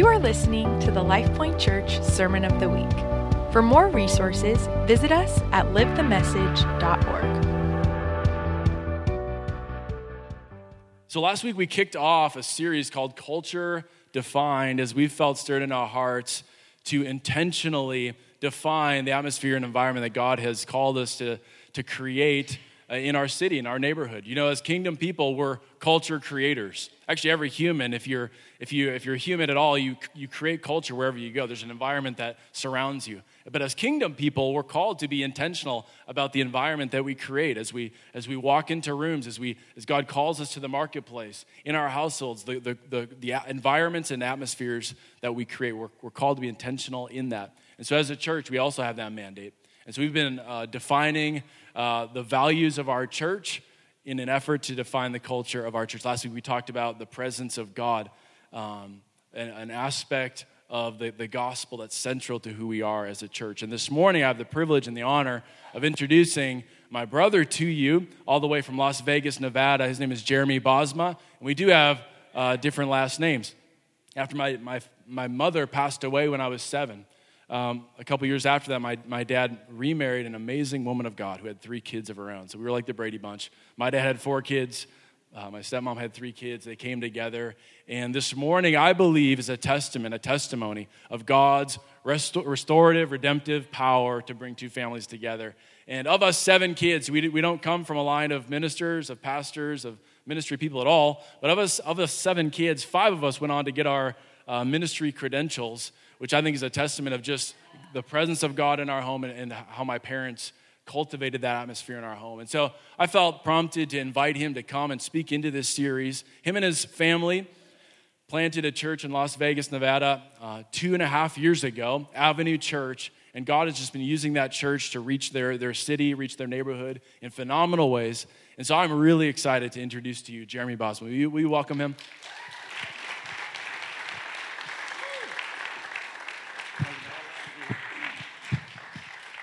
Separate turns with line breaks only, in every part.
You are listening to the LifePoint Church Sermon of the Week. For more resources, visit us at livethemessage.org.
So, last week we kicked off a series called Culture Defined as we felt stirred in our hearts to intentionally define the atmosphere and environment that God has called us to, to create in our city, in our neighborhood. You know, as kingdom people, we're culture creators. Actually, every human, if you're, if you, if you're human at all, you, you create culture wherever you go. There's an environment that surrounds you. But as kingdom people, we're called to be intentional about the environment that we create as we, as we walk into rooms, as, we, as God calls us to the marketplace, in our households, the, the, the, the environments and atmospheres that we create. We're, we're called to be intentional in that. And so, as a church, we also have that mandate. And so, we've been uh, defining uh, the values of our church in an effort to define the culture of our church. Last week, we talked about the presence of God, um, an, an aspect of the, the gospel that's central to who we are as a church. And this morning, I have the privilege and the honor of introducing my brother to you, all the way from Las Vegas, Nevada. His name is Jeremy Bosma, and we do have uh, different last names. After my, my, my mother passed away when I was seven, um, a couple years after that, my, my dad remarried an amazing woman of God who had three kids of her own. So we were like the Brady Bunch. My dad had four kids. Uh, my stepmom had three kids. They came together. And this morning, I believe, is a testament, a testimony of God's restorative, redemptive power to bring two families together. And of us seven kids, we, we don't come from a line of ministers, of pastors, of ministry people at all. But of us, of us seven kids, five of us went on to get our uh, ministry credentials which I think is a testament of just the presence of God in our home and, and how my parents cultivated that atmosphere in our home. And so I felt prompted to invite him to come and speak into this series. Him and his family planted a church in Las Vegas, Nevada, uh, two and a half years ago, Avenue Church. And God has just been using that church to reach their, their city, reach their neighborhood in phenomenal ways. And so I'm really excited to introduce to you Jeremy Bosma. Will you, will you welcome him?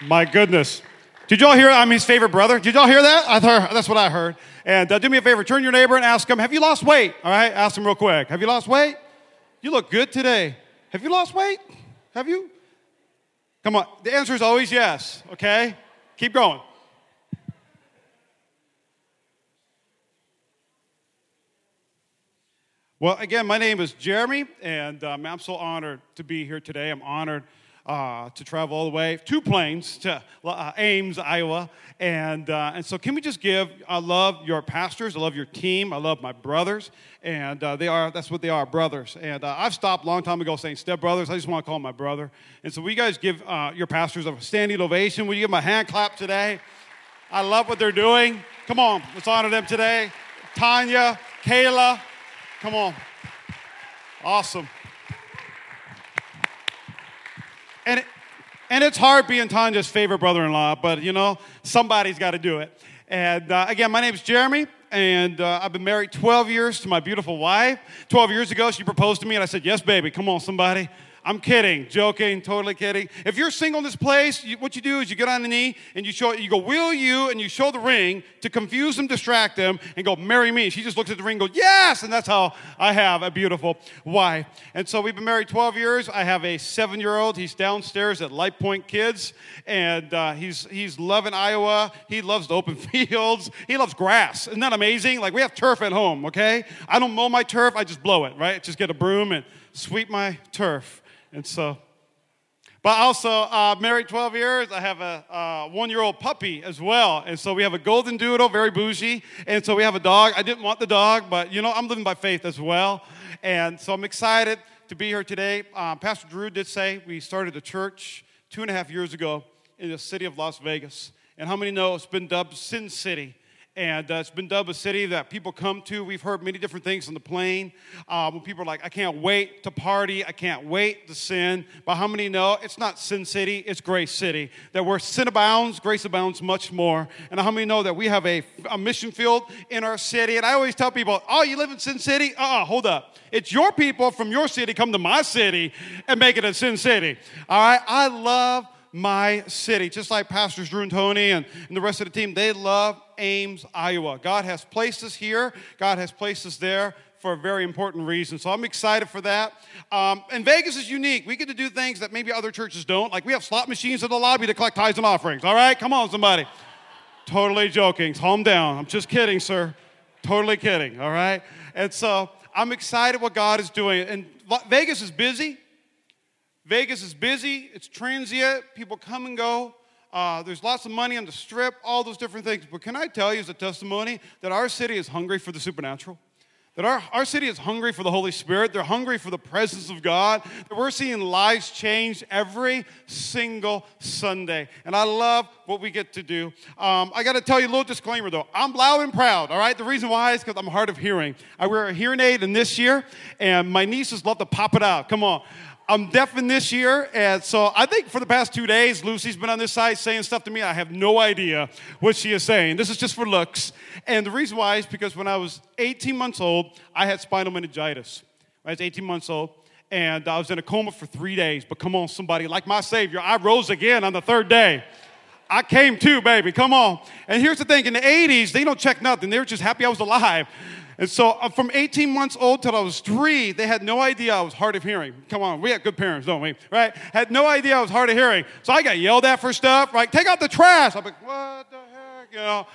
My goodness. Did y'all hear I'm his favorite brother? Did y'all hear that? I heard, that's what I heard. And uh, do me a favor, turn your neighbor and ask him, Have you lost weight? All right, ask him real quick. Have you lost weight? You look good today. Have you lost weight? Have you? Come on. The answer is always yes, okay? Keep going. Well, again, my name is Jeremy, and um, I'm so honored to be here today. I'm honored uh, to travel all the way, two planes to uh, Ames, Iowa. And, uh, and so, can we just give? I love your pastors, I love your team, I love my brothers, and uh, they are, that's what they are, brothers. And uh, I've stopped a long time ago saying step brothers, I just want to call my brother. And so, will you guys give uh, your pastors a standing ovation? Will you give them a hand clap today? I love what they're doing. Come on, let's honor them today. Tanya, Kayla, come on. Awesome. And, it, and it's hard being Tanya's favorite brother in law, but you know, somebody's got to do it. And uh, again, my name is Jeremy, and uh, I've been married 12 years to my beautiful wife. 12 years ago, she proposed to me, and I said, Yes, baby, come on, somebody. I'm kidding, joking, totally kidding. If you're single in this place, you, what you do is you get on the knee and you show, you go, will you? And you show the ring to confuse them, distract them, and go, marry me. She just looks at the ring and goes, yes! And that's how I have a beautiful wife. And so we've been married 12 years. I have a seven year old. He's downstairs at Life Point Kids, and uh, he's, he's loving Iowa. He loves the open fields. He loves grass. Isn't that amazing? Like we have turf at home, okay? I don't mow my turf, I just blow it, right? Just get a broom and sweep my turf. And so, but also uh, married 12 years. I have a uh, one-year-old puppy as well, and so we have a golden doodle, very bougie. And so we have a dog. I didn't want the dog, but you know I'm living by faith as well, and so I'm excited to be here today. Uh, Pastor Drew did say we started a church two and a half years ago in the city of Las Vegas, and how many know it's been dubbed Sin City? And uh, it's been dubbed a city that people come to. We've heard many different things on the plane. Uh, when people are like, I can't wait to party, I can't wait to sin. But how many know it's not Sin City, it's Grace City? That where sin abounds, grace abounds much more. And how many know that we have a, a mission field in our city? And I always tell people, oh, you live in Sin City? Uh uh-uh, hold up. It's your people from your city come to my city and make it a Sin City. All right? I love my city. Just like Pastors Drew and Tony and, and the rest of the team, they love Ames, Iowa. God has placed us here, God has placed us there for a very important reason. So I'm excited for that. Um, and Vegas is unique. We get to do things that maybe other churches don't. Like we have slot machines in the lobby to collect tithes and offerings. All right? Come on, somebody. totally joking. Calm down. I'm just kidding, sir. Totally kidding. All right? And so I'm excited what God is doing. And Vegas is busy. Vegas is busy. It's transient. People come and go. Uh, there's lots of money on the strip, all those different things. But can I tell you as a testimony that our city is hungry for the supernatural? That our, our city is hungry for the Holy Spirit. They're hungry for the presence of God. That we're seeing lives change every single Sunday. And I love what we get to do. Um, I got to tell you a little disclaimer though. I'm loud and proud, all right? The reason why is because I'm hard of hearing. I wear a hearing aid in this year, and my nieces love to pop it out. Come on. I'm deaf in this year, and so I think for the past two days, Lucy's been on this side saying stuff to me. I have no idea what she is saying. This is just for looks. And the reason why is because when I was 18 months old, I had spinal meningitis. I was 18 months old, and I was in a coma for three days. But come on, somebody, like my Savior, I rose again on the third day. I came too, baby. Come on. And here's the thing in the 80s, they don't check nothing. They were just happy I was alive. And so uh, from 18 months old till I was three, they had no idea I was hard of hearing. Come on, we have good parents, don't we? Right? Had no idea I was hard of hearing. So I got yelled at for stuff, right? Take out the trash. I'm like, what the heck, you know?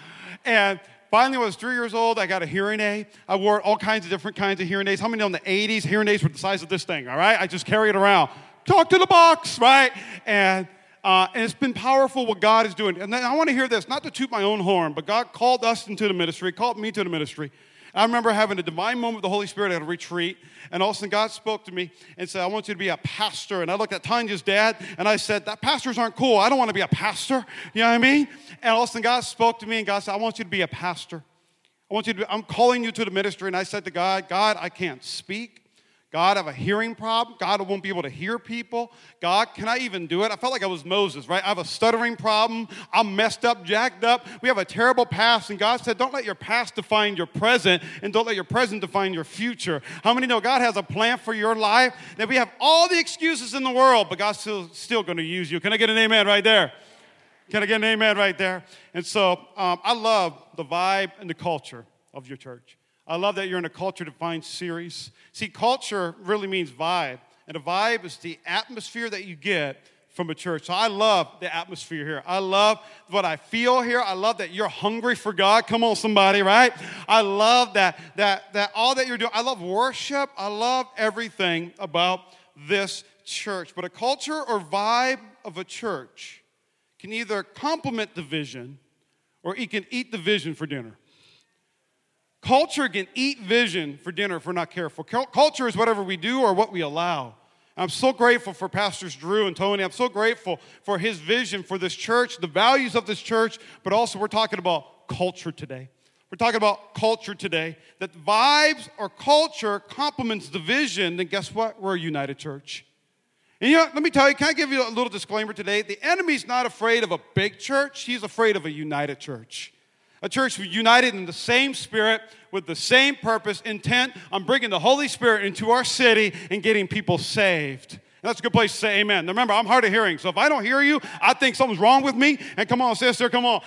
And finally, when I was three years old, I got a hearing aid. I wore all kinds of different kinds of hearing aids. How many in the 80s, hearing aids were the size of this thing, all right? I just carry it around. Talk to the box, right? And uh, and it's been powerful what God is doing. And I want to hear this, not to toot my own horn, but God called us into the ministry, called me to the ministry. I remember having a divine moment with the Holy Spirit at a retreat, and all of a sudden God spoke to me and said, I want you to be a pastor. And I looked at Tanya's dad, and I said, That pastors aren't cool. I don't want to be a pastor. You know what I mean? And all of a sudden God spoke to me, and God said, I want you to be a pastor. I want you to, be, I'm calling you to the ministry. And I said to God, God, I can't speak. God, I have a hearing problem. God, I won't be able to hear people. God, can I even do it? I felt like I was Moses, right? I have a stuttering problem. I'm messed up, jacked up. We have a terrible past. And God said, Don't let your past define your present, and don't let your present define your future. How many know God has a plan for your life? That we have all the excuses in the world, but God's still, still going to use you. Can I get an amen right there? Can I get an amen right there? And so um, I love the vibe and the culture of your church. I love that you're in a culture defined series. See, culture really means vibe, and a vibe is the atmosphere that you get from a church. So I love the atmosphere here. I love what I feel here. I love that you're hungry for God. Come on, somebody, right? I love that that that all that you're doing. I love worship. I love everything about this church. But a culture or vibe of a church can either complement the vision or it can eat the vision for dinner. Culture can eat vision for dinner if we're not careful. Culture is whatever we do or what we allow. I'm so grateful for Pastors Drew and Tony. I'm so grateful for his vision for this church, the values of this church, but also we're talking about culture today. We're talking about culture today. That vibes or culture complements the vision, then guess what? We're a united church. And you know, let me tell you, can I give you a little disclaimer today? The enemy's not afraid of a big church, he's afraid of a united church. A church united in the same spirit, with the same purpose, intent on bringing the Holy Spirit into our city and getting people saved. That's a good place to say amen. Now remember, I'm hard of hearing, so if I don't hear you, I think something's wrong with me. And come on, sister, come on.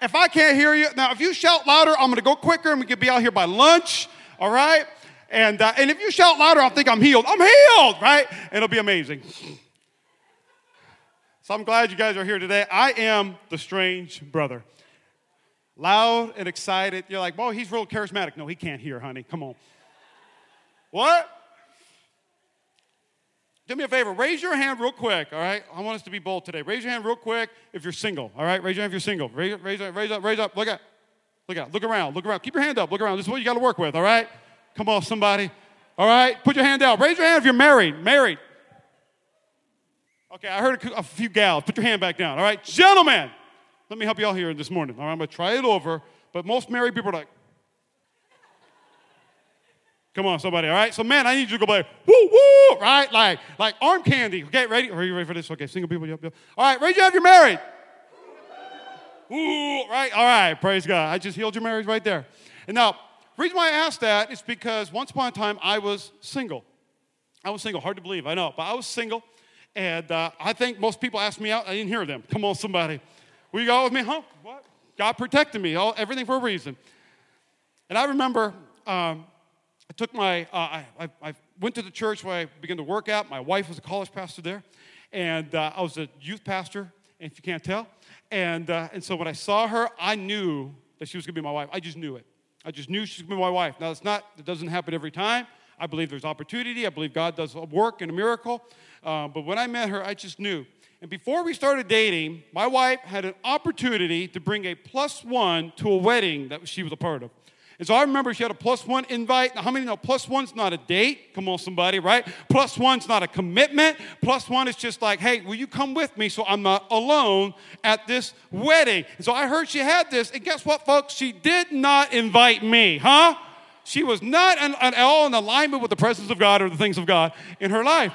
If I can't hear you, now if you shout louder, I'm going to go quicker and we could be out here by lunch, all right? And, uh, and if you shout louder, I'll think I'm healed. I'm healed, right? And it'll be amazing. So I'm glad you guys are here today. I am the strange brother loud and excited. You're like, well, he's real charismatic. No, he can't hear, honey. Come on. what? Do me a favor, raise your hand real quick, all right? I want us to be bold today. Raise your hand real quick if you're single, all right? Raise your hand if you're single. Raise, raise, raise up, raise up. Look at, look at, look around, look around. Keep your hand up, look around. This is what you got to work with, all right? Come on, somebody. All right, put your hand out. Raise your hand if you're married. Married. Okay, I heard a, a few gals. Put your hand back down. All right, gentlemen. Let me help you all here this morning. All right, I'm going to try it over, but most married people are like, Come on, somebody. All right. So, man, I need you to go like, woo, woo, right? Like, like arm candy. Okay, ready? Are you ready for this? Okay, single people. Yep, yep. All right, raise your hand if you're married. Woo, right? All right, praise God. I just healed your marriage right there. And now, reason why I asked that is because once upon a time I was single. I was single. Hard to believe, I know, but I was single. And uh, I think most people asked me out. I didn't hear them. Come on, somebody. Will you go with me? Huh? What? God protected me, all, everything for a reason. And I remember um, I took my, uh, I, I, I, went to the church where I began to work out. My wife was a college pastor there, and uh, I was a youth pastor, if you can't tell. And, uh, and so when I saw her, I knew that she was going to be my wife. I just knew it. I just knew she was going to be my wife. Now, it's not, it doesn't happen every time. I believe there's opportunity. I believe God does a work and a miracle. Uh, but when I met her, I just knew. And before we started dating, my wife had an opportunity to bring a plus one to a wedding that she was a part of. And so I remember she had a plus one invite. Now, how many know plus one's not a date? Come on, somebody, right? Plus one's not a commitment. Plus one is just like, hey, will you come with me so I'm not alone at this wedding? And so I heard she had this. And guess what, folks? She did not invite me, huh? She was not at all in alignment with the presence of God or the things of God in her life.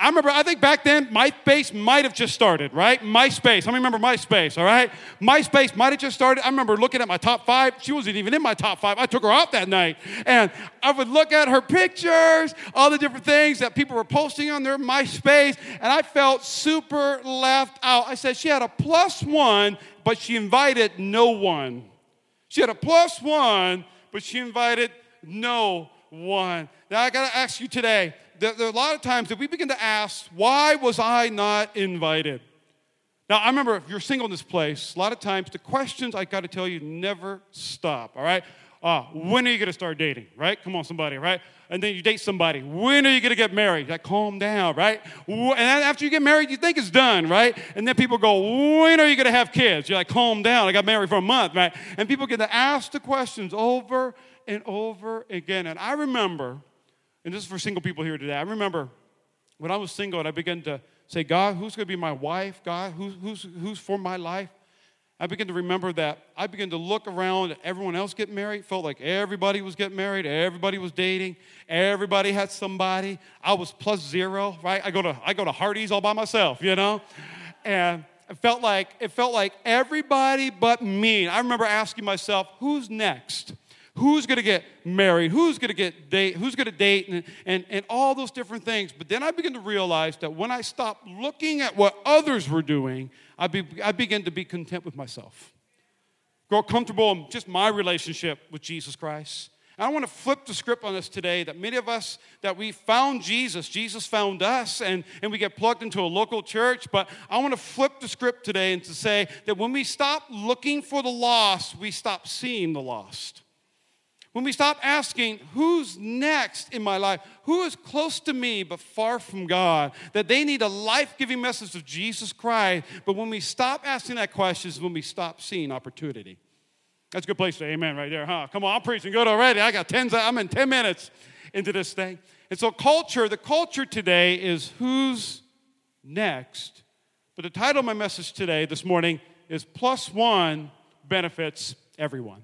I remember, I think back then, MySpace might have just started, right? MySpace. Many remember MySpace, all right? MySpace might have just started. I remember looking at my top five. She wasn't even in my top five. I took her out that night. And I would look at her pictures, all the different things that people were posting on their MySpace, and I felt super left out. I said, she had a plus one, but she invited no one. She had a plus one, but she invited no one. Now I got to ask you today there, there are a lot of times that we begin to ask, why was I not invited? Now, I remember if you're single in this place, a lot of times the questions I got to tell you never stop, all right? Uh, when are you going to start dating, right? Come on, somebody, right? And then you date somebody. When are you going to get married? Like, calm down, right? And after you get married, you think it's done, right? And then people go, when are you going to have kids? You're like, calm down. I got married for a month, right? And people get to ask the questions over and over again. And I remember and this is for single people here today. I remember when I was single and I began to say, God, who's going to be my wife? God, who's, who's, who's for my life? I began to remember that. I began to look around at everyone else getting married. Felt like everybody was getting married. Everybody was dating. Everybody had somebody. I was plus zero, right? I go to I go to Hardee's all by myself, you know, and it felt like it felt like everybody but me. I remember asking myself, who's next? Who's going to get married, who's going to get date, who's going to date, and, and, and all those different things. But then I began to realize that when I stopped looking at what others were doing, I, be, I began to be content with myself. Grow comfortable in just my relationship with Jesus Christ. I want to flip the script on this today that many of us that we found Jesus, Jesus found us, and, and we get plugged into a local church. But I want to flip the script today and to say that when we stop looking for the lost, we stop seeing the lost. When we stop asking, who's next in my life? Who is close to me but far from God? That they need a life giving message of Jesus Christ. But when we stop asking that question, is when we stop seeing opportunity. That's a good place to say, amen right there, huh? Come on, I'm preaching good already. I got 10, I'm in 10 minutes into this thing. And so, culture, the culture today is who's next. But the title of my message today, this morning, is Plus One Benefits Everyone.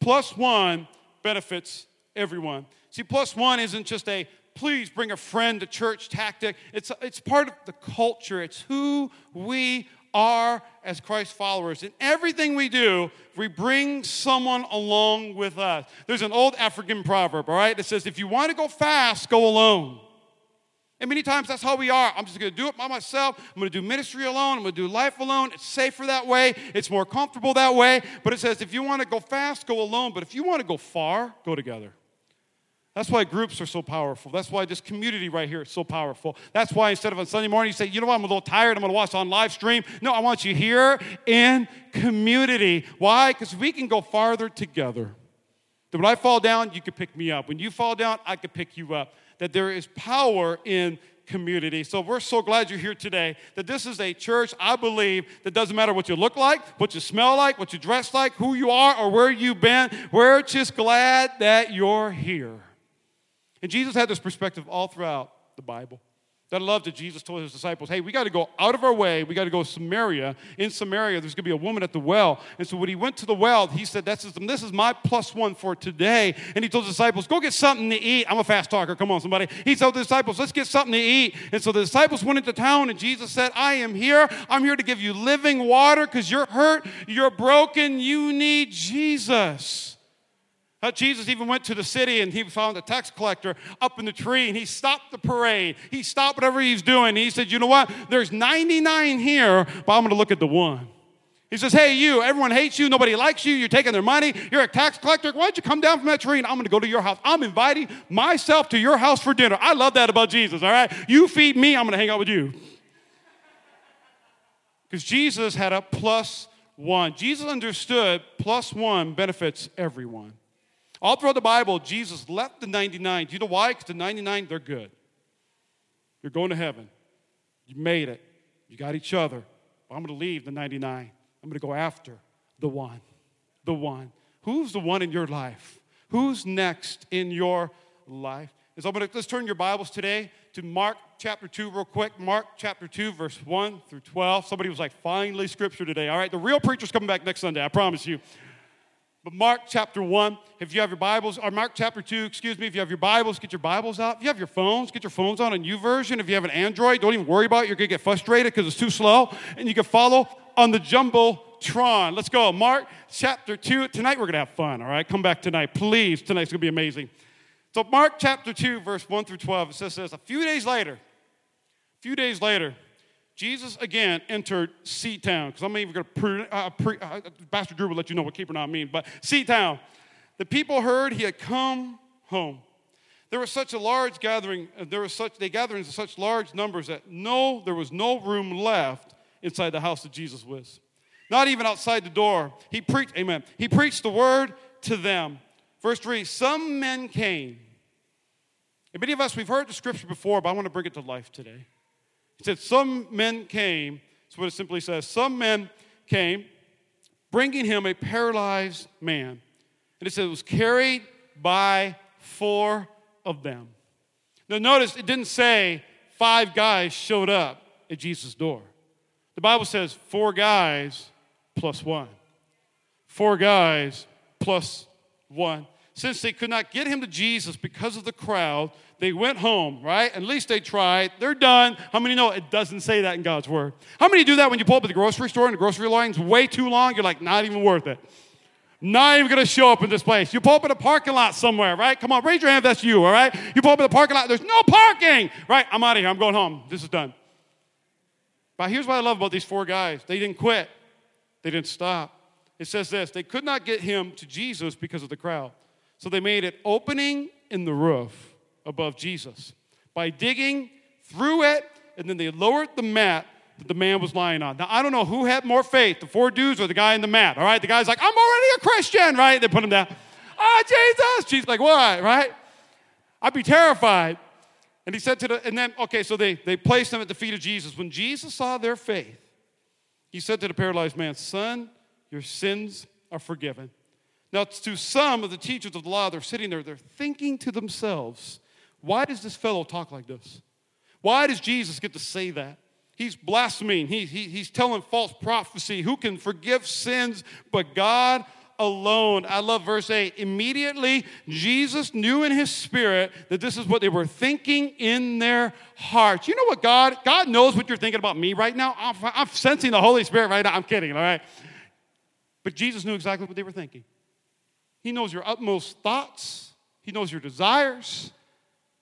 Plus one benefits everyone. See, plus one isn't just a please bring a friend to church tactic, it's, it's part of the culture, it's who we are as Christ followers. In everything we do, we bring someone along with us. There's an old African proverb, all right, that says, if you want to go fast, go alone. And many times that's how we are. I'm just going to do it by myself. I'm going to do ministry alone. I'm going to do life alone. It's safer that way. It's more comfortable that way. But it says if you want to go fast, go alone. But if you want to go far, go together. That's why groups are so powerful. That's why this community right here is so powerful. That's why instead of on Sunday morning, you say, you know what, I'm a little tired. I'm to watch on live stream. No, I want you here in community. Why? Because we can go farther together. When I fall down, you can pick me up. When you fall down, I can pick you up that there is power in community. So we're so glad you're here today. That this is a church, I believe, that doesn't matter what you look like, what you smell like, what you dress like, who you are, or where you've been. We're just glad that you're here. And Jesus had this perspective all throughout the Bible. That love that Jesus told his disciples, hey, we got to go out of our way. We got to go to Samaria. In Samaria, there's going to be a woman at the well. And so when he went to the well, he said, this is, this is my plus one for today. And he told the disciples, go get something to eat. I'm a fast talker. Come on, somebody. He told the disciples, let's get something to eat. And so the disciples went into town, and Jesus said, I am here. I'm here to give you living water because you're hurt, you're broken, you need Jesus. Jesus even went to the city and he found a tax collector up in the tree and he stopped the parade. He stopped whatever he's doing. He said, You know what? There's 99 here, but I'm going to look at the one. He says, Hey, you, everyone hates you, nobody likes you, you're taking their money, you're a tax collector. Why don't you come down from that tree and I'm gonna go to your house? I'm inviting myself to your house for dinner. I love that about Jesus, all right? You feed me, I'm gonna hang out with you. Because Jesus had a plus one. Jesus understood plus one benefits everyone. All throughout the Bible, Jesus left the 99. Do you know why? Because the 99, they're good. You're going to heaven. You made it. You got each other. I'm going to leave the 99. I'm going to go after the one. The one. Who's the one in your life? Who's next in your life? And so I'm going to, let's turn your Bibles today to Mark chapter 2 real quick. Mark chapter 2, verse 1 through 12. Somebody was like, finally scripture today. All right, the real preacher's coming back next Sunday, I promise you. But Mark chapter 1, if you have your Bibles, or Mark chapter 2, excuse me, if you have your Bibles, get your Bibles out. If you have your phones, get your phones on a new version. If you have an Android, don't even worry about it. You're going to get frustrated because it's too slow. And you can follow on the Jumbotron. Let's go. Mark chapter 2. Tonight we're going to have fun, all right? Come back tonight, please. Tonight's going to be amazing. So, Mark chapter 2, verse 1 through 12, it says this A few days later, a few days later, Jesus again entered Sea Town. Because I'm even going to, pre, uh, pre, uh, Pastor Drew will let you know what Capernaum means, but Sea Town. The people heard he had come home. There was such a large gathering, uh, there was such, they gathered in such large numbers that no, there was no room left inside the house that Jesus was. Not even outside the door. He preached, amen. He preached the word to them. Verse 3 Some men came. And many of us, we've heard the scripture before, but I want to bring it to life today. He said, Some men came. That's what it simply says. Some men came, bringing him a paralyzed man. And it said it was carried by four of them. Now, notice it didn't say five guys showed up at Jesus' door. The Bible says four guys plus one. Four guys plus one. Since they could not get him to Jesus because of the crowd, they went home, right? At least they tried. They're done. How many know it doesn't say that in God's word? How many do that when you pull up at the grocery store and the grocery line's way too long? You're like, not even worth it. Not even gonna show up in this place. You pull up in a parking lot somewhere, right? Come on, raise your hand if that's you, all right? You pull up in the parking lot, there's no parking, right? I'm out of here. I'm going home. This is done. But here's what I love about these four guys they didn't quit, they didn't stop. It says this they could not get him to Jesus because of the crowd. So they made an opening in the roof above Jesus by digging through it, and then they lowered the mat that the man was lying on. Now, I don't know who had more faith, the four dudes or the guy in the mat, all right? The guy's like, I'm already a Christian, right? They put him down. Ah, oh, Jesus. Jesus, like, what, right? I'd be terrified. And he said to the, and then, okay, so they, they placed him at the feet of Jesus. When Jesus saw their faith, he said to the paralyzed man, Son, your sins are forgiven. Now, to some of the teachers of the law, they're sitting there, they're thinking to themselves, why does this fellow talk like this? Why does Jesus get to say that? He's blaspheming. He, he, he's telling false prophecy. Who can forgive sins but God alone? I love verse 8. Immediately, Jesus knew in his spirit that this is what they were thinking in their hearts. You know what God, God knows what you're thinking about me right now. I'm, I'm sensing the Holy Spirit right now. I'm kidding, all right? But Jesus knew exactly what they were thinking. He knows your utmost thoughts, He knows your desires,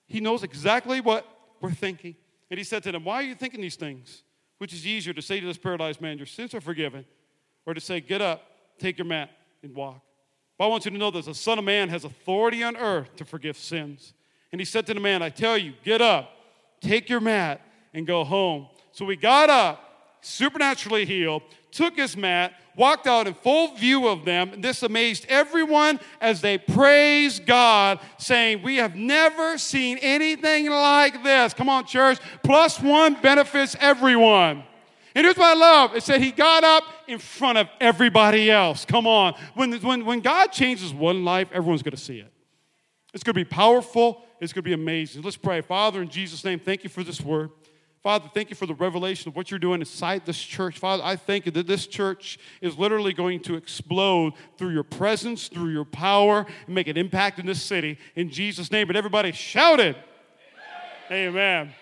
He knows exactly what we're thinking. And He said to them, Why are you thinking these things? Which is easier to say to this paralyzed man, Your sins are forgiven, or to say, Get up, take your mat, and walk. But I want you to know that the Son of Man has authority on earth to forgive sins. And he said to the man, I tell you, get up, take your mat, and go home. So he got up, supernaturally healed, took his mat, walked out in full view of them. This amazed everyone as they praised God, saying, We have never seen anything like this. Come on, church. Plus one benefits everyone. And here's what I love it said he got up in front of everybody else. Come on. When, when, when God changes one life, everyone's going to see it. It's going to be powerful, it's going to be amazing. Let's pray. Father, in Jesus' name, thank you for this word. Father, thank you for the revelation of what you're doing inside this church. Father, I thank you that this church is literally going to explode through your presence, through your power, and make an impact in this city. In Jesus' name. But everybody shouted. Amen. Amen.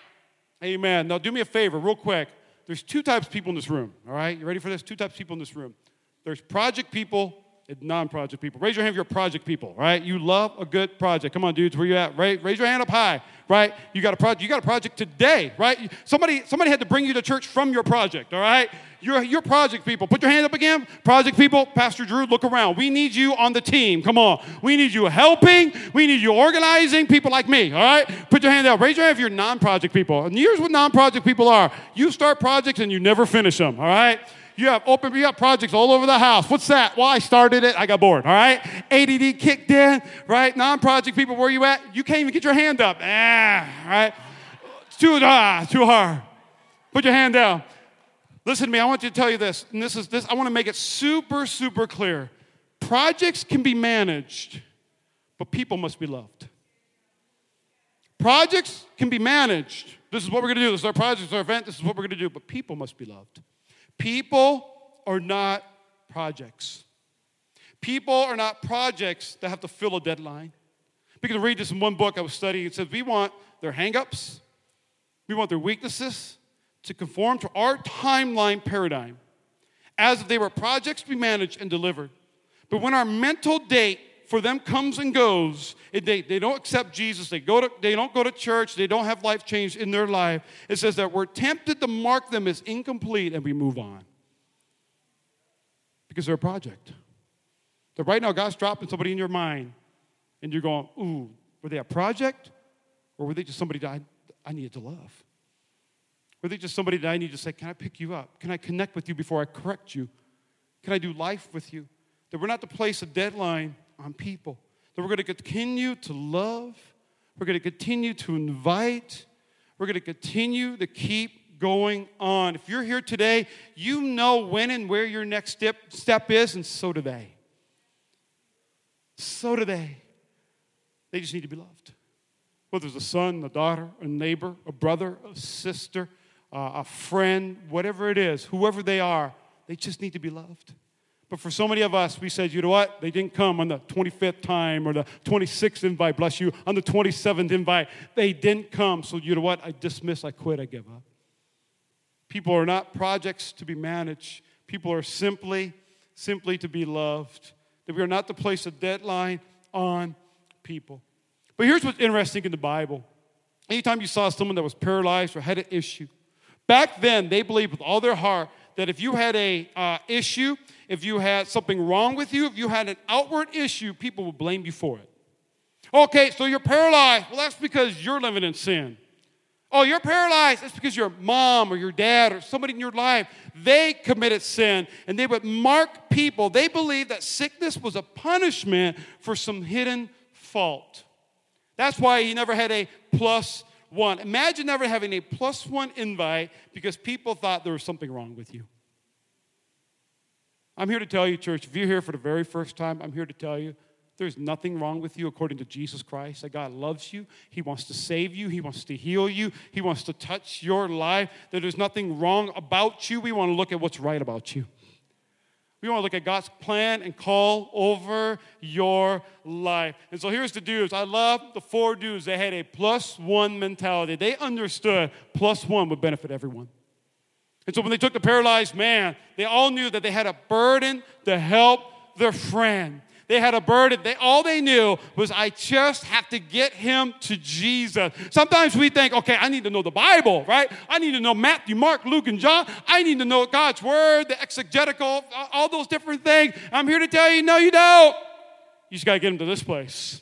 Amen. Now, do me a favor, real quick. There's two types of people in this room, all right? You ready for this? Two types of people in this room. There's project people and non-project people. Raise your hand if you're project people, right? You love a good project. Come on, dudes, where you at? Raise, raise your hand up high. right? You got a project. You got a project today, right? Somebody, somebody had to bring you to church from your project. All right, you're, you're project people. Put your hand up again. Project people, Pastor Drew, look around. We need you on the team. Come on. We need you helping. We need you organizing. People like me. All right, put your hand up. Raise your hand if you're non-project people. And here's what non-project people are: you start projects and you never finish them. All right. You have open, you have projects all over the house. What's that? Well, I started it. I got bored. All right. ADD kicked in. Right. Non-project people, where you at? You can't even get your hand up. Ah. Right. It's too ah, too hard. Put your hand down. Listen to me. I want you to tell you this, and this is this. I want to make it super, super clear. Projects can be managed, but people must be loved. Projects can be managed. This is what we're going to do. This is our project, this is our event. This is what we're going to do. But people must be loved. People are not projects. People are not projects that have to fill a deadline. Because I read this in one book I was studying. It says we want their hangups, we want their weaknesses to conform to our timeline paradigm, as if they were projects be managed and delivered. But when our mental date for them comes and goes, they, they don't accept Jesus, they, go to, they don't go to church, they don't have life change in their life, it says that we're tempted to mark them as incomplete and we move on. Because they're a project. That right now God's dropping somebody in your mind and you're going, ooh, were they a project or were they just somebody that I, I needed to love? Were they just somebody that I need to say, can I pick you up? Can I connect with you before I correct you? Can I do life with you? That we're not to place a deadline on people. That we're going to continue to love. We're going to continue to invite. We're going to continue to keep going on. If you're here today, you know when and where your next step, step is, and so do they. So do they. They just need to be loved. Whether it's a son, a daughter, a neighbor, a brother, a sister, uh, a friend, whatever it is, whoever they are, they just need to be loved. But for so many of us, we said, you know what? They didn't come on the 25th time or the 26th invite, bless you, on the 27th invite. They didn't come. So you know what? I dismiss, I quit, I give up. People are not projects to be managed. People are simply, simply to be loved. That we are not to place a deadline on people. But here's what's interesting in the Bible. Anytime you saw someone that was paralyzed or had an issue, back then they believed with all their heart that if you had a uh, issue, if you had something wrong with you, if you had an outward issue, people would blame you for it. Okay, so you're paralyzed. Well, that's because you're living in sin. Oh, you're paralyzed. That's because your mom or your dad or somebody in your life, they committed sin and they would mark people. They believed that sickness was a punishment for some hidden fault. That's why he never had a plus one. Imagine never having a plus one invite because people thought there was something wrong with you. I'm here to tell you, church, if you're here for the very first time, I'm here to tell you there's nothing wrong with you according to Jesus Christ. That God loves you. He wants to save you. He wants to heal you. He wants to touch your life. That there's nothing wrong about you. We want to look at what's right about you. We want to look at God's plan and call over your life. And so here's the dudes. I love the four dudes. They had a plus one mentality. They understood plus one would benefit everyone. And so when they took the paralyzed man, they all knew that they had a burden to help their friend. They had a burden. They, all they knew was, I just have to get him to Jesus. Sometimes we think, okay, I need to know the Bible, right? I need to know Matthew, Mark, Luke, and John. I need to know God's word, the exegetical, all those different things. I'm here to tell you, no, you don't. You just got to get him to this place.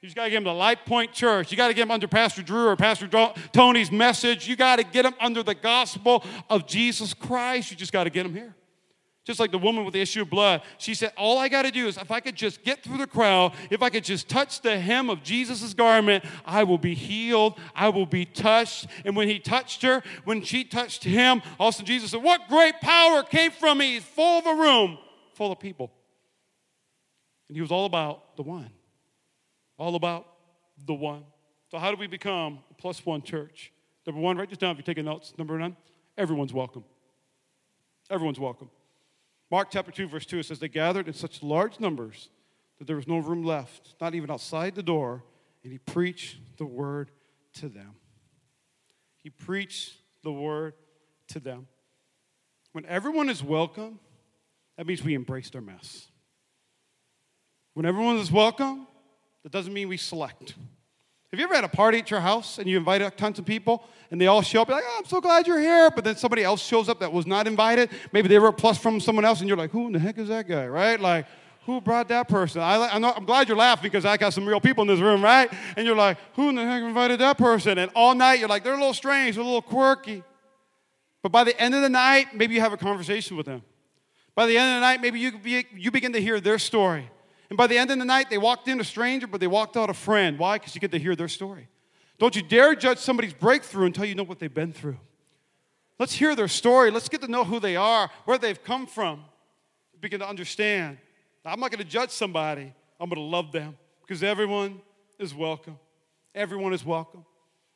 You just got to get him to Life Point Church. You got to get him under Pastor Drew or Pastor Tony's message. You got to get him under the gospel of Jesus Christ. You just got to get him here. Just like the woman with the issue of blood, she said, All I got to do is if I could just get through the crowd, if I could just touch the hem of Jesus' garment, I will be healed. I will be touched. And when he touched her, when she touched him, also Jesus said, What great power came from me? He's full of a room, full of people. And he was all about the one all about the one. So, how do we become a plus one church? Number one, write this down if you're taking notes. Number one, everyone's welcome. Everyone's welcome. Mark chapter 2, verse 2, it says, They gathered in such large numbers that there was no room left, not even outside the door, and he preached the word to them. He preached the word to them. When everyone is welcome, that means we embrace their mess. When everyone is welcome, that doesn't mean we select. Have you ever had a party at your house and you invited tons of people and they all show up? You're like, oh, I'm so glad you're here. But then somebody else shows up that was not invited. Maybe they were a plus from someone else and you're like, who in the heck is that guy, right? Like, who brought that person? I, am I'm glad you're laughing because I got some real people in this room, right? And you're like, who in the heck invited that person? And all night you're like, they're a little strange, they're a little quirky. But by the end of the night, maybe you have a conversation with them. By the end of the night, maybe you, you begin to hear their story. And by the end of the night, they walked in a stranger, but they walked out a friend. Why? Because you get to hear their story. Don't you dare judge somebody's breakthrough until you know what they've been through. Let's hear their story. Let's get to know who they are, where they've come from, begin to understand. Now, I'm not going to judge somebody, I'm going to love them because everyone is welcome. Everyone is welcome.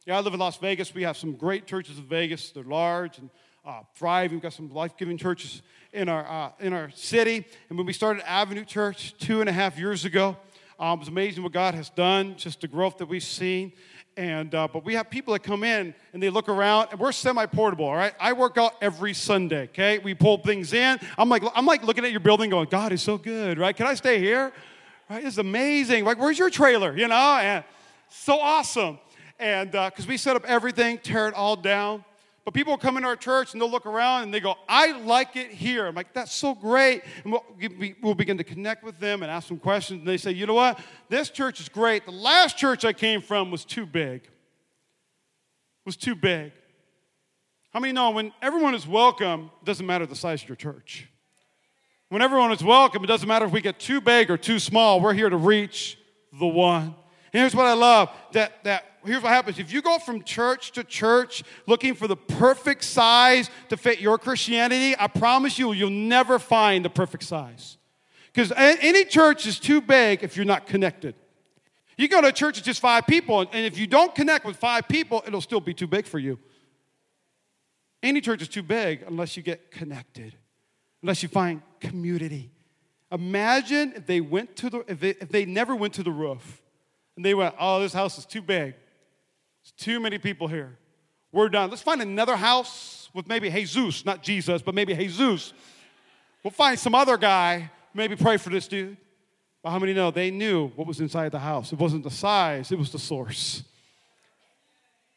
Yeah, I live in Las Vegas. We have some great churches in Vegas. They're large and uh, thriving. We've got some life giving churches in our, uh, in our city. And when we started Avenue Church two and a half years ago, um, it was amazing what God has done, just the growth that we've seen. And, uh, but we have people that come in and they look around, and we're semi portable, all right? I work out every Sunday, okay? We pull things in. I'm like, I'm like looking at your building going, God is so good, right? Can I stay here? Right? It's amazing. Like, where's your trailer, you know? And so awesome. And because uh, we set up everything, tear it all down. But people come into our church and they'll look around and they go, I like it here. I'm like, that's so great. And we'll, we'll begin to connect with them and ask them questions. And they say, you know what? This church is great. The last church I came from was too big. Was too big. How many know when everyone is welcome, it doesn't matter the size of your church? When everyone is welcome, it doesn't matter if we get too big or too small. We're here to reach the one. Here's what I love that, that here's what happens. If you go from church to church looking for the perfect size to fit your Christianity, I promise you, you'll never find the perfect size. Because any church is too big if you're not connected. You go to a church with just five people, and if you don't connect with five people, it'll still be too big for you. Any church is too big unless you get connected, unless you find community. Imagine if they went to the if they, if they never went to the roof and they went, oh, this house is too big. There's too many people here. We're done. Let's find another house with maybe Jesus, not Jesus, but maybe Jesus. We'll find some other guy, maybe pray for this dude. But how many know they knew what was inside the house? It wasn't the size, it was the source.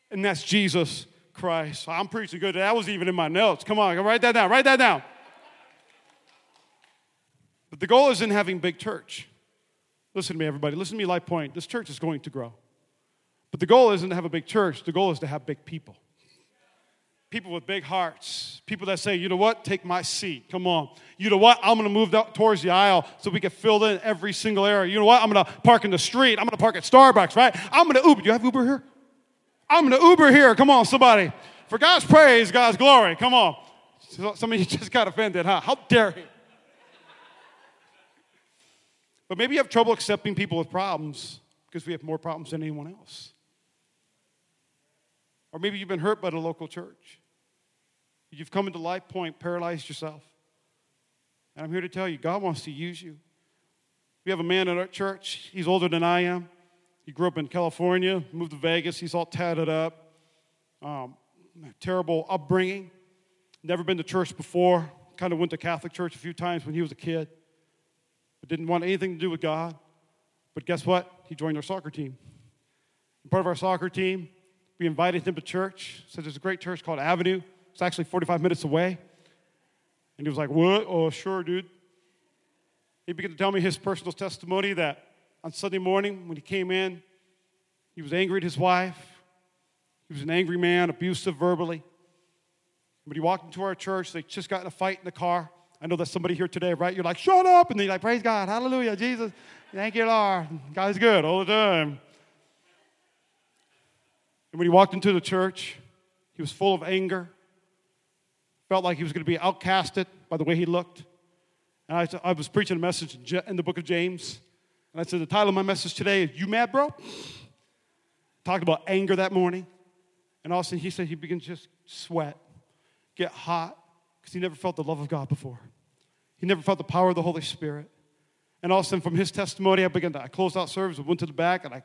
And that's Jesus Christ. I'm preaching good. That was even in my notes. Come on, write that down. Write that down. But the goal isn't having big church. Listen to me, everybody. Listen to me, Life Point. This church is going to grow. But the goal isn't to have a big church, the goal is to have big people. People with big hearts. People that say, you know what, take my seat. Come on. You know what, I'm going to move towards the aisle so we can fill in every single area. You know what, I'm going to park in the street. I'm going to park at Starbucks, right? I'm going to Uber. Do you have Uber here? I'm going to Uber here. Come on, somebody. For God's praise, God's glory. Come on. Some of you just got offended, huh? How dare he? But maybe you have trouble accepting people with problems because we have more problems than anyone else. Or maybe you've been hurt by the local church. You've come into Life Point, paralyzed yourself. And I'm here to tell you, God wants to use you. We have a man at our church. He's older than I am. He grew up in California, moved to Vegas. He's all tatted up. Um, terrible upbringing. Never been to church before. Kind of went to Catholic church a few times when he was a kid, didn't want anything to do with God. But guess what? He joined our soccer team. And part of our soccer team we invited him to church. Said there's a great church called Avenue. It's actually 45 minutes away. And he was like, What? Oh, sure, dude. He began to tell me his personal testimony that on Sunday morning when he came in, he was angry at his wife. He was an angry man, abusive verbally. But he walked into our church, they just got in a fight in the car. I know there's somebody here today, right? You're like, shut up. And they're like, praise God, hallelujah, Jesus. Thank you, Lord. God's good all the time. And when he walked into the church, he was full of anger, felt like he was going to be outcasted by the way he looked. And I, I was preaching a message in the book of James. And I said, The title of my message today is You Mad, Bro? Talked about anger that morning. And all of a sudden, he said he began to just sweat, get hot, because he never felt the love of God before. He never felt the power of the Holy Spirit. And all of a sudden, from his testimony, I began to, I closed out service, I went to the back, and I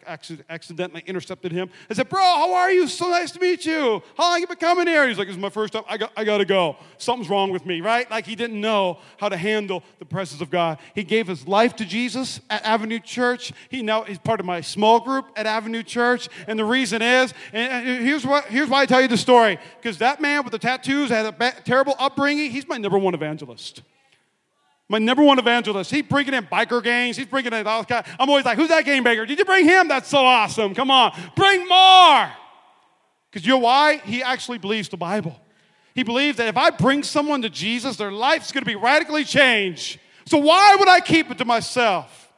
accidentally intercepted him. I said, Bro, how are you? So nice to meet you. How long you been coming here? He's like, This is my first time. I got, I got to go. Something's wrong with me, right? Like he didn't know how to handle the presence of God. He gave his life to Jesus at Avenue Church. He now is part of my small group at Avenue Church. And the reason is, and here's, what, here's why I tell you the story because that man with the tattoos had a ba- terrible upbringing. He's my number one evangelist my number one evangelist. He's bringing in biker gangs. He's bringing in all kinds. I'm always like, who's that game baker? Did you bring him? That's so awesome. Come on, bring more. Because you know why? He actually believes the Bible. He believes that if I bring someone to Jesus, their life's going to be radically changed. So why would I keep it to myself?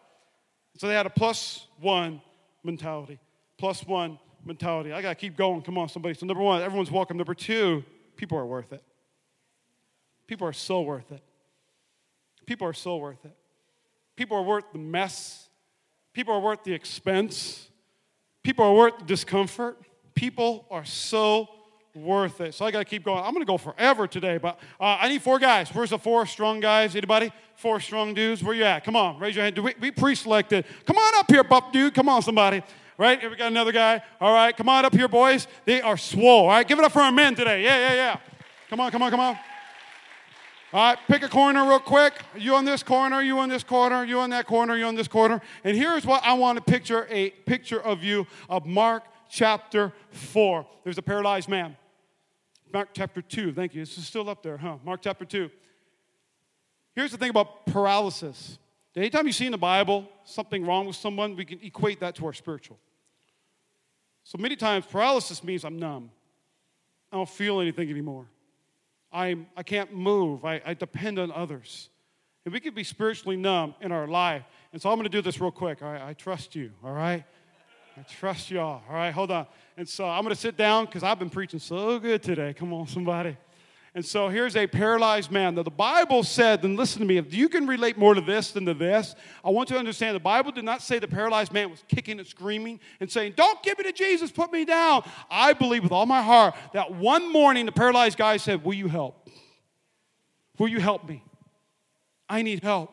So they had a plus one mentality. Plus one mentality. I got to keep going. Come on, somebody. So, number one, everyone's welcome. Number two, people are worth it. People are so worth it. People are so worth it. People are worth the mess. People are worth the expense. People are worth the discomfort. People are so worth it. So I got to keep going. I'm going to go forever today, but uh, I need four guys. Where's the four strong guys? Anybody? Four strong dudes? Where you at? Come on, raise your hand. We, we pre-selected. Come on up here, buff dude. Come on, somebody. Right? Here we got another guy. All right, come on up here, boys. They are swole. All right, give it up for our men today. Yeah, yeah, yeah. Come on, come on, come on. All right, pick a corner real quick. You on this corner, you on this corner, you on that corner, you on this corner. And here's what I want to picture a picture of you of Mark chapter 4. There's a paralyzed man. Mark chapter 2. Thank you. This is still up there, huh? Mark chapter 2. Here's the thing about paralysis. Anytime you see in the Bible something wrong with someone, we can equate that to our spiritual. So many times, paralysis means I'm numb. I don't feel anything anymore. I'm, I can't move. I, I depend on others. And we could be spiritually numb in our life. And so I'm going to do this real quick. All right, I trust you. All right, I trust y'all. All right, hold on. And so I'm going to sit down because I've been preaching so good today. Come on, somebody. And so here's a paralyzed man. Now, the Bible said, and listen to me, if you can relate more to this than to this, I want you to understand the Bible did not say the paralyzed man was kicking and screaming and saying, Don't give me to Jesus, put me down. I believe with all my heart that one morning the paralyzed guy said, Will you help? Will you help me? I need help.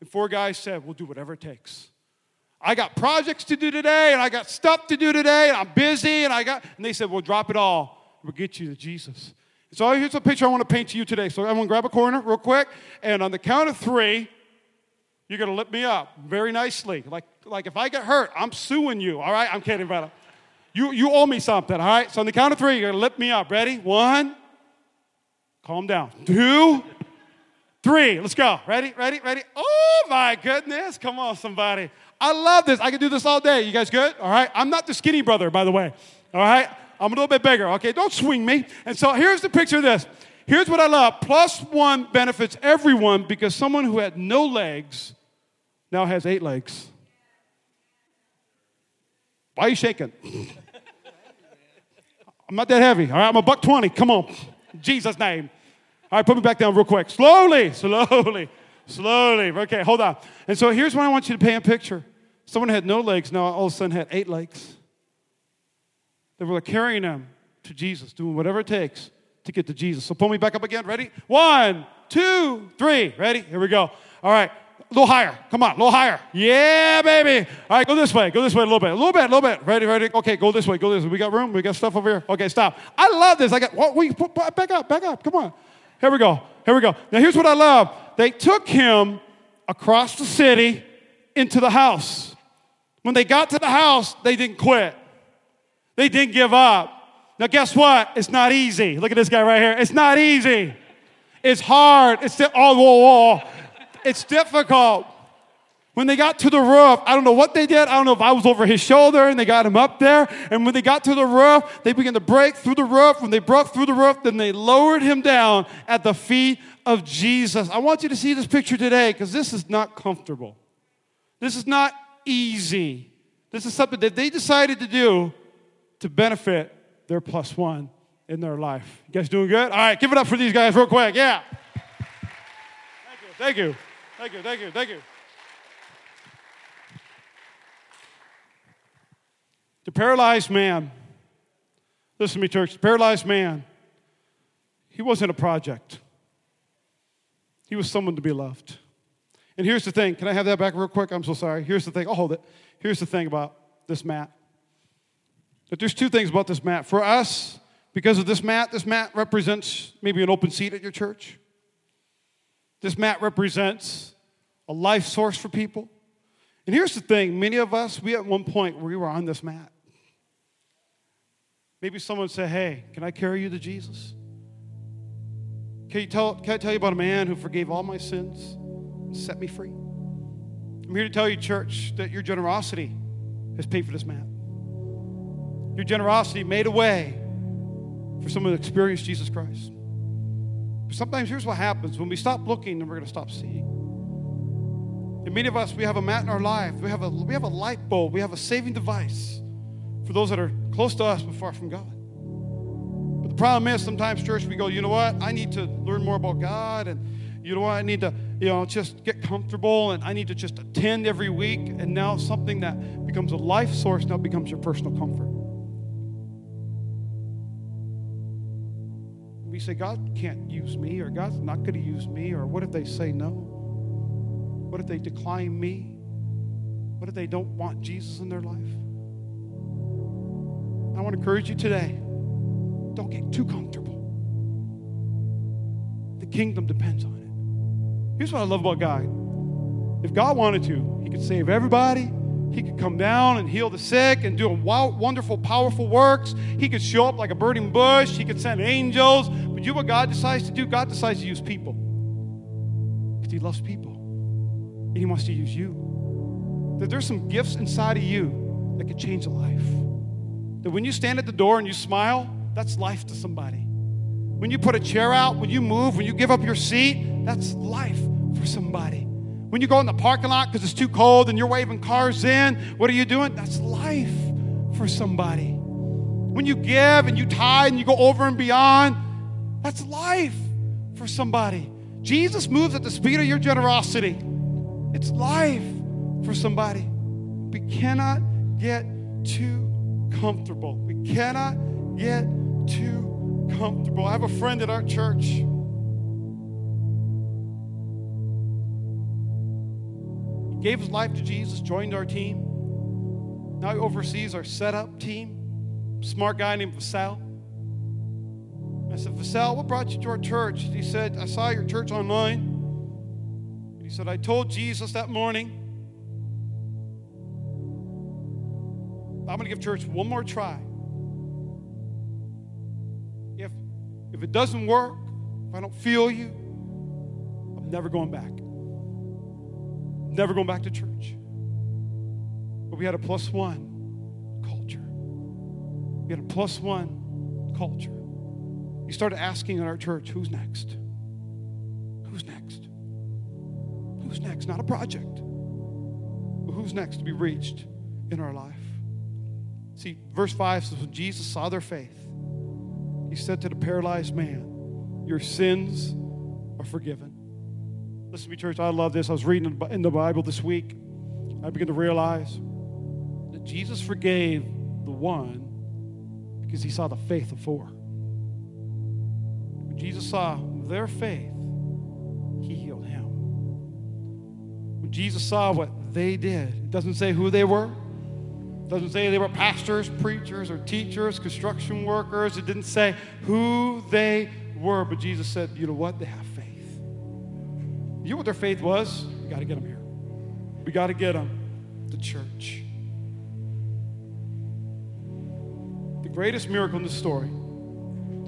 And four guys said, We'll do whatever it takes. I got projects to do today, and I got stuff to do today, and I'm busy, and I got, and they said, Well, drop it all. We'll get you to Jesus. So here's a picture I want to paint to you today. So everyone grab a corner real quick. And on the count of three, you're going to lift me up very nicely. Like, like if I get hurt, I'm suing you. All right? I'm kidding brother. You, you owe me something. All right? So on the count of three, you're going to lift me up. Ready? One. Calm down. Two. Three. Let's go. Ready? Ready? Ready? Oh my goodness. Come on, somebody. I love this. I can do this all day. You guys good? All right? I'm not the skinny brother, by the way. All right? I'm a little bit bigger, okay? Don't swing me. And so here's the picture of this. Here's what I love plus one benefits everyone because someone who had no legs now has eight legs. Why are you shaking? I'm not that heavy, all right? I'm a buck 20. Come on. Jesus' name. All right, put me back down real quick. Slowly, slowly, slowly. Okay, hold on. And so here's what I want you to paint a picture. Someone had no legs, now all of a sudden had eight legs. They were carrying them to Jesus, doing whatever it takes to get to Jesus. So pull me back up again. Ready? One, two, three. Ready? Here we go. All right. A little higher. Come on, a little higher. Yeah, baby. All right, go this way. Go this way a little bit. A little bit, a little bit. Ready, ready. Okay, go this way. Go this way. We got room. We got stuff over here. Okay, stop. I love this. I got, what, we, back up, back up. Come on. Here we go. Here we go. Now, here's what I love. They took him across the city into the house. When they got to the house, they didn't quit. They didn't give up. Now, guess what? It's not easy. Look at this guy right here. It's not easy. It's hard. It's di- oh, whoa, whoa. It's difficult. When they got to the roof, I don't know what they did. I don't know if I was over his shoulder and they got him up there. And when they got to the roof, they began to break through the roof. When they broke through the roof, then they lowered him down at the feet of Jesus. I want you to see this picture today because this is not comfortable. This is not easy. This is something that they decided to do to benefit their plus one in their life. You guys doing good? All right, give it up for these guys real quick. Yeah. Thank you. Thank you. Thank you. Thank you. Thank you. The paralyzed man, listen to me, church, the paralyzed man, he wasn't a project. He was someone to be loved. And here's the thing. Can I have that back real quick? I'm so sorry. Here's the thing. I'll hold it. Here's the thing about this mat. That there's two things about this mat. For us, because of this mat, this mat represents maybe an open seat at your church. This mat represents a life source for people. And here's the thing many of us, we at one point we were on this mat. Maybe someone said, Hey, can I carry you to Jesus? Can, you tell, can I tell you about a man who forgave all my sins and set me free? I'm here to tell you, church, that your generosity has paid for this mat. Your generosity made a way for someone to experience Jesus Christ. But sometimes here's what happens when we stop looking, then we're going to stop seeing. And many of us, we have a mat in our life, we have a, we have a light bulb, we have a saving device for those that are close to us but far from God. But the problem is sometimes, church, we go, you know what? I need to learn more about God, and you know what? I need to, you know, just get comfortable, and I need to just attend every week. And now something that becomes a life source now becomes your personal comfort. We say, God can't use me, or God's not going to use me, or what if they say no? What if they decline me? What if they don't want Jesus in their life? I want to encourage you today don't get too comfortable. The kingdom depends on it. Here's what I love about God if God wanted to, He could save everybody. He could come down and heal the sick and do wonderful, powerful works. He could show up like a burning bush. He could send angels. But you know what God decides to do? God decides to use people. Because He loves people. And He wants to use you. That there's some gifts inside of you that could change a life. That when you stand at the door and you smile, that's life to somebody. When you put a chair out, when you move, when you give up your seat, that's life for somebody. When you go in the parking lot because it's too cold and you're waving cars in, what are you doing? That's life for somebody. When you give and you tithe and you go over and beyond, that's life for somebody. Jesus moves at the speed of your generosity. It's life for somebody. We cannot get too comfortable. We cannot get too comfortable. I have a friend at our church. He gave his life to Jesus, joined our team. Now he oversees our setup team. Smart guy named Vassal. I said, Vassal, what brought you to our church? He said, I saw your church online. He said, I told Jesus that morning, I'm going to give church one more try. If, if it doesn't work, if I don't feel you, I'm never going back. Never going back to church. But we had a plus one culture. We had a plus one culture. We started asking in our church, who's next? Who's next? Who's next? Not a project, but who's next to be reached in our life? See, verse 5 says, When Jesus saw their faith, he said to the paralyzed man, Your sins are forgiven. Listen to me, church. I love this. I was reading in the Bible this week. I began to realize that Jesus forgave the one because he saw the faith of four. When Jesus saw their faith, he healed him. When Jesus saw what they did, it doesn't say who they were, It doesn't say they were pastors, preachers, or teachers, construction workers. It didn't say who they were, but Jesus said, you know what? They have. You know what their faith was? We got to get them here. We got to get them to church. The greatest miracle in the story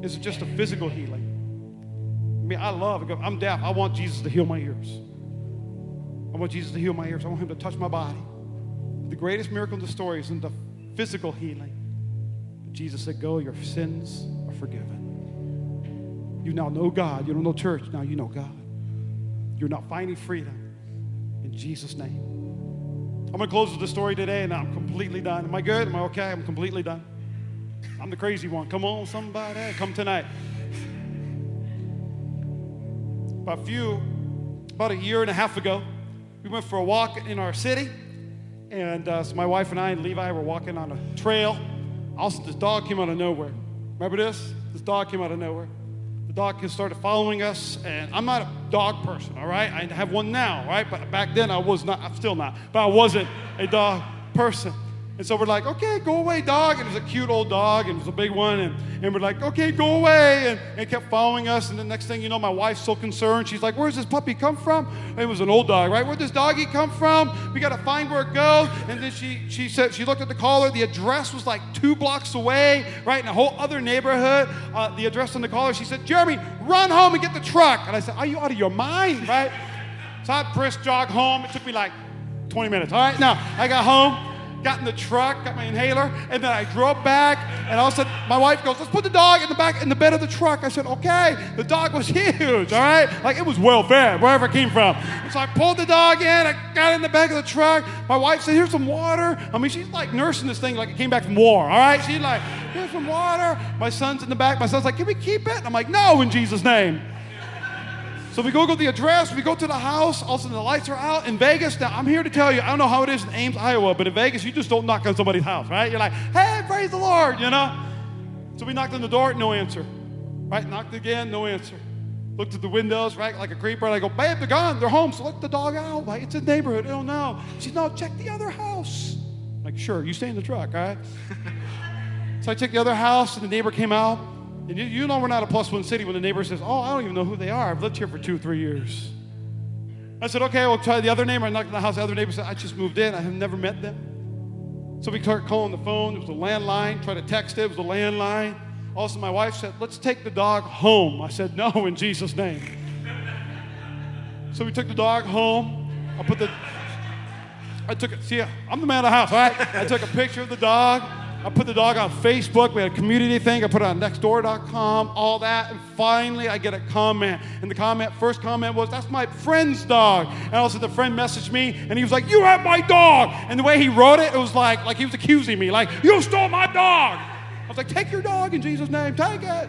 isn't just a physical healing. I mean, I love it. I'm deaf. I want Jesus to heal my ears. I want Jesus to heal my ears. I want him to touch my body. The greatest miracle in the story isn't the physical healing. Jesus said, Go, your sins are forgiven. You now know God. You don't know church. Now you know God. You're not finding freedom. In Jesus' name. I'm going to close with the story today and I'm completely done. Am I good? Am I okay? I'm completely done. I'm the crazy one. Come on, somebody. Come tonight. About a few, about a year and a half ago, we went for a walk in our city. And uh, so my wife and I and Levi were walking on a trail. Also, this dog came out of nowhere. Remember this? This dog came out of nowhere. Dog just started following us, and I'm not a dog person, all right? I have one now, right? But back then I was not, I'm still not, but I wasn't a dog person. And so we're like, okay, go away, dog. And it was a cute old dog, and it was a big one. And, and we're like, okay, go away. And, and it kept following us. And the next thing you know, my wife's so concerned. She's like, where's this puppy come from? It was an old dog, right? Where'd this doggy come from? We got to find where it goes. And then she, she said, she looked at the collar. The address was like two blocks away, right? In a whole other neighborhood. Uh, the address on the collar. She said, Jeremy, run home and get the truck. And I said, are you out of your mind, right? So I brisk jog home. It took me like 20 minutes. All right, now I got home got in the truck, got my inhaler, and then I drove back, and all of a sudden my wife goes, let's put the dog in the back, in the bed of the truck. I said, okay. The dog was huge, all right? Like it was well fed, wherever it came from. And so I pulled the dog in, I got in the back of the truck. My wife said, here's some water. I mean, she's like nursing this thing like it came back from war, all right? She's like, here's some water. My son's in the back. My son's like, can we keep it? I'm like, no, in Jesus' name. So we go to the address, we go to the house, all of a sudden the lights are out in Vegas. Now, I'm here to tell you, I don't know how it is in Ames, Iowa, but in Vegas, you just don't knock on somebody's house, right? You're like, hey, praise the Lord, you know? So we knocked on the door, no answer. Right? Knocked again, no answer. Looked at the windows, right, like a creeper, and I go, babe, they're gone, they're home, so let the dog out. Like, it's a neighborhood, I don't know. She's, no, check the other house. I'm like, sure, you stay in the truck, all right? so I checked the other house, and the neighbor came out. And you, you know we're not a plus one city when the neighbor says, Oh, I don't even know who they are. I've lived here for two, three years. I said, Okay, we'll try the other neighbor. I knocked on the house. The other neighbor said, I just moved in. I have never met them. So we started calling the phone. It was a landline. Tried to text it. It was a landline. Also, my wife said, Let's take the dog home. I said, No, in Jesus' name. So we took the dog home. I put the, I took it, see, I'm the man of the house, all right? I took a picture of the dog. I put the dog on Facebook. We had a community thing. I put it on nextdoor.com, all that. And finally, I get a comment. And the comment, first comment was, That's my friend's dog. And also, the friend messaged me and he was like, You have my dog. And the way he wrote it, it was like, like he was accusing me, like, You stole my dog. I was like, Take your dog in Jesus' name. Take it.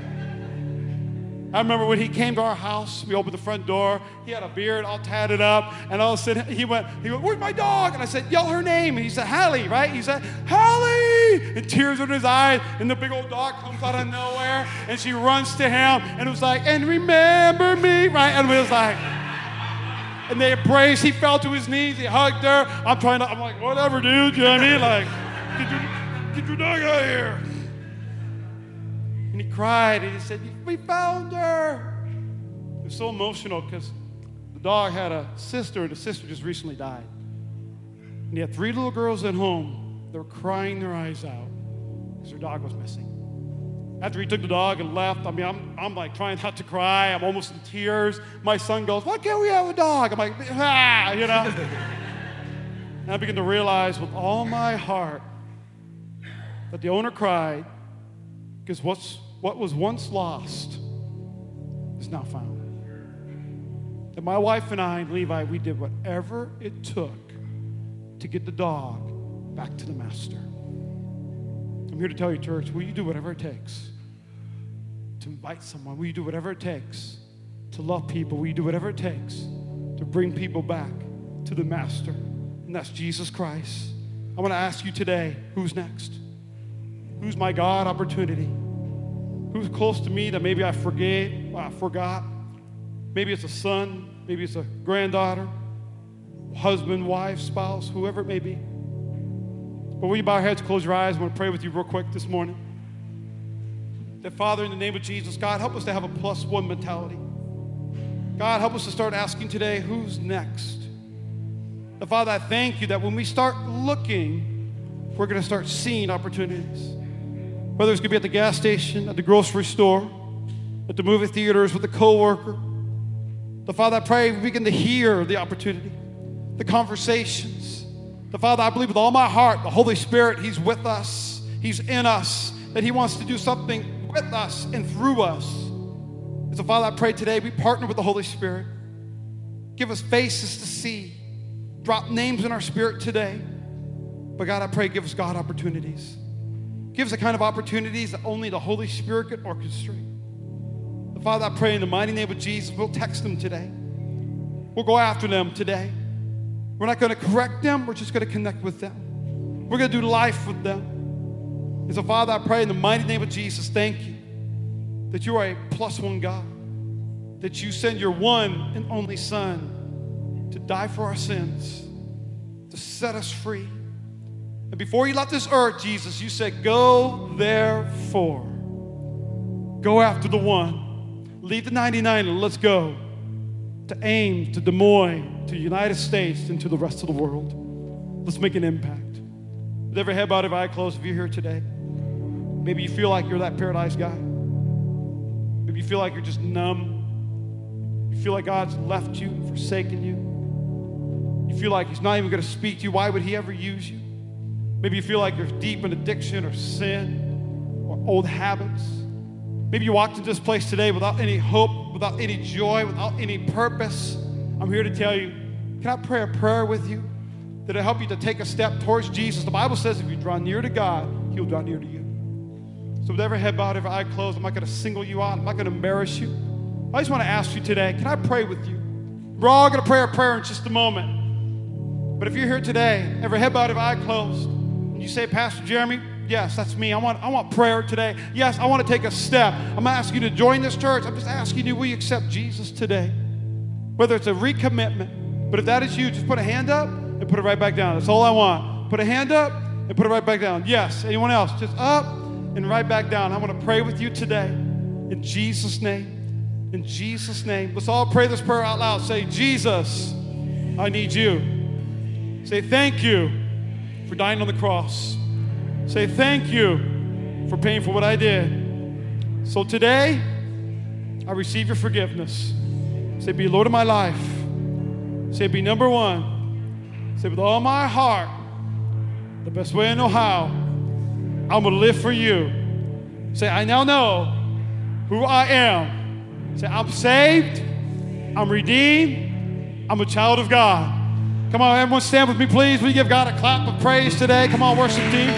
I remember when he came to our house, we opened the front door. He had a beard all tatted up, and all of a sudden he went, he went, Where's my dog? And I said, Yell her name. And he said, Hallie, right? He said, Hallie! And tears in his eyes, and the big old dog comes out of nowhere, and she runs to him, and it was like, And remember me, right? And it was like, and they embraced. He fell to his knees. He hugged her. I'm trying to, I'm like, whatever, dude. You know what I mean? Like, get your, get your dog out of here. And he cried and he said, We found her. It was so emotional because the dog had a sister, and the sister just recently died. And he had three little girls at home. They were crying their eyes out because their dog was missing. After he took the dog and left, I mean, I'm, I'm like trying not to cry. I'm almost in tears. My son goes, Why can't we have a dog? I'm like, Ah, you know? and I begin to realize with all my heart that the owner cried because what's what was once lost is now found. That my wife and I and Levi, we did whatever it took to get the dog back to the master. I'm here to tell you, church, will you do whatever it takes to invite someone? Will you do whatever it takes to love people? Will you do whatever it takes to bring people back to the master? And that's Jesus Christ. I want to ask you today who's next? Who's my God opportunity? Who's close to me that maybe I forget, I forgot. Maybe it's a son, maybe it's a granddaughter, husband, wife, spouse, whoever it may be. But will you bow your heads, close your eyes? I want to pray with you real quick this morning. That Father, in the name of Jesus, God, help us to have a plus one mentality. God, help us to start asking today, who's next? The Father, I thank you that when we start looking, we're going to start seeing opportunities. Whether it's going to be at the gas station, at the grocery store, at the movie theaters with a coworker. The Father, I pray we begin to hear the opportunity, the conversations. The Father, I believe with all my heart, the Holy Spirit, He's with us, He's in us, that He wants to do something with us and through us. And so, Father, I pray today we partner with the Holy Spirit. Give us faces to see. Drop names in our spirit today. But God, I pray, give us God opportunities. Give us the kind of opportunities that only the Holy Spirit can orchestrate. Father, I pray in the mighty name of Jesus, we'll text them today. We'll go after them today. We're not going to correct them, we're just going to connect with them. We're going to do life with them. And so, Father, I pray in the mighty name of Jesus, thank you that you are a plus one God. that you send your one and only Son to die for our sins, to set us free. And before you left this earth, Jesus, you said, Go therefore. Go after the one. Leave the 99 and let's go to Ames, to Des Moines, to the United States, and to the rest of the world. Let's make an impact. With every head bowed, every eye closed, if you're here today, maybe you feel like you're that paradise guy. Maybe you feel like you're just numb. You feel like God's left you, forsaken you. You feel like He's not even going to speak to you. Why would He ever use you? Maybe you feel like you're deep in addiction or sin or old habits. Maybe you walked into this place today without any hope, without any joy, without any purpose. I'm here to tell you can I pray a prayer with you that'll help you to take a step towards Jesus? The Bible says if you draw near to God, He'll draw near to you. So, with every head bowed, every eye closed, I'm not going to single you out, I'm not going to embarrass you. I just want to ask you today can I pray with you? We're all going to pray a prayer in just a moment. But if you're here today, every head bowed, every eye closed, and you say, Pastor Jeremy, Yes, that's me. I want, I want prayer today. Yes, I want to take a step. I'm going to ask you to join this church. I'm just asking you, will you accept Jesus today? Whether it's a recommitment, but if that is you, just put a hand up and put it right back down. That's all I want. Put a hand up and put it right back down. Yes, anyone else? Just up and right back down. I want to pray with you today in Jesus' name. In Jesus' name. Let's all pray this prayer out loud. Say, Jesus, I need you. Say, thank you for dying on the cross. Say, thank you for paying for what I did. So today, I receive your forgiveness. Say, be Lord of my life. Say, be number one. Say, with all my heart, the best way I know how, I'm going to live for you. Say, I now know who I am. Say, I'm saved. I'm redeemed. I'm a child of God. Come on, everyone stand with me, please. We give God a clap of praise today? Come on, worship team.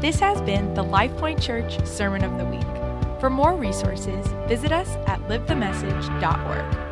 This has been the LifePoint Church Sermon of the Week. For more resources, visit us at livethemessage.org.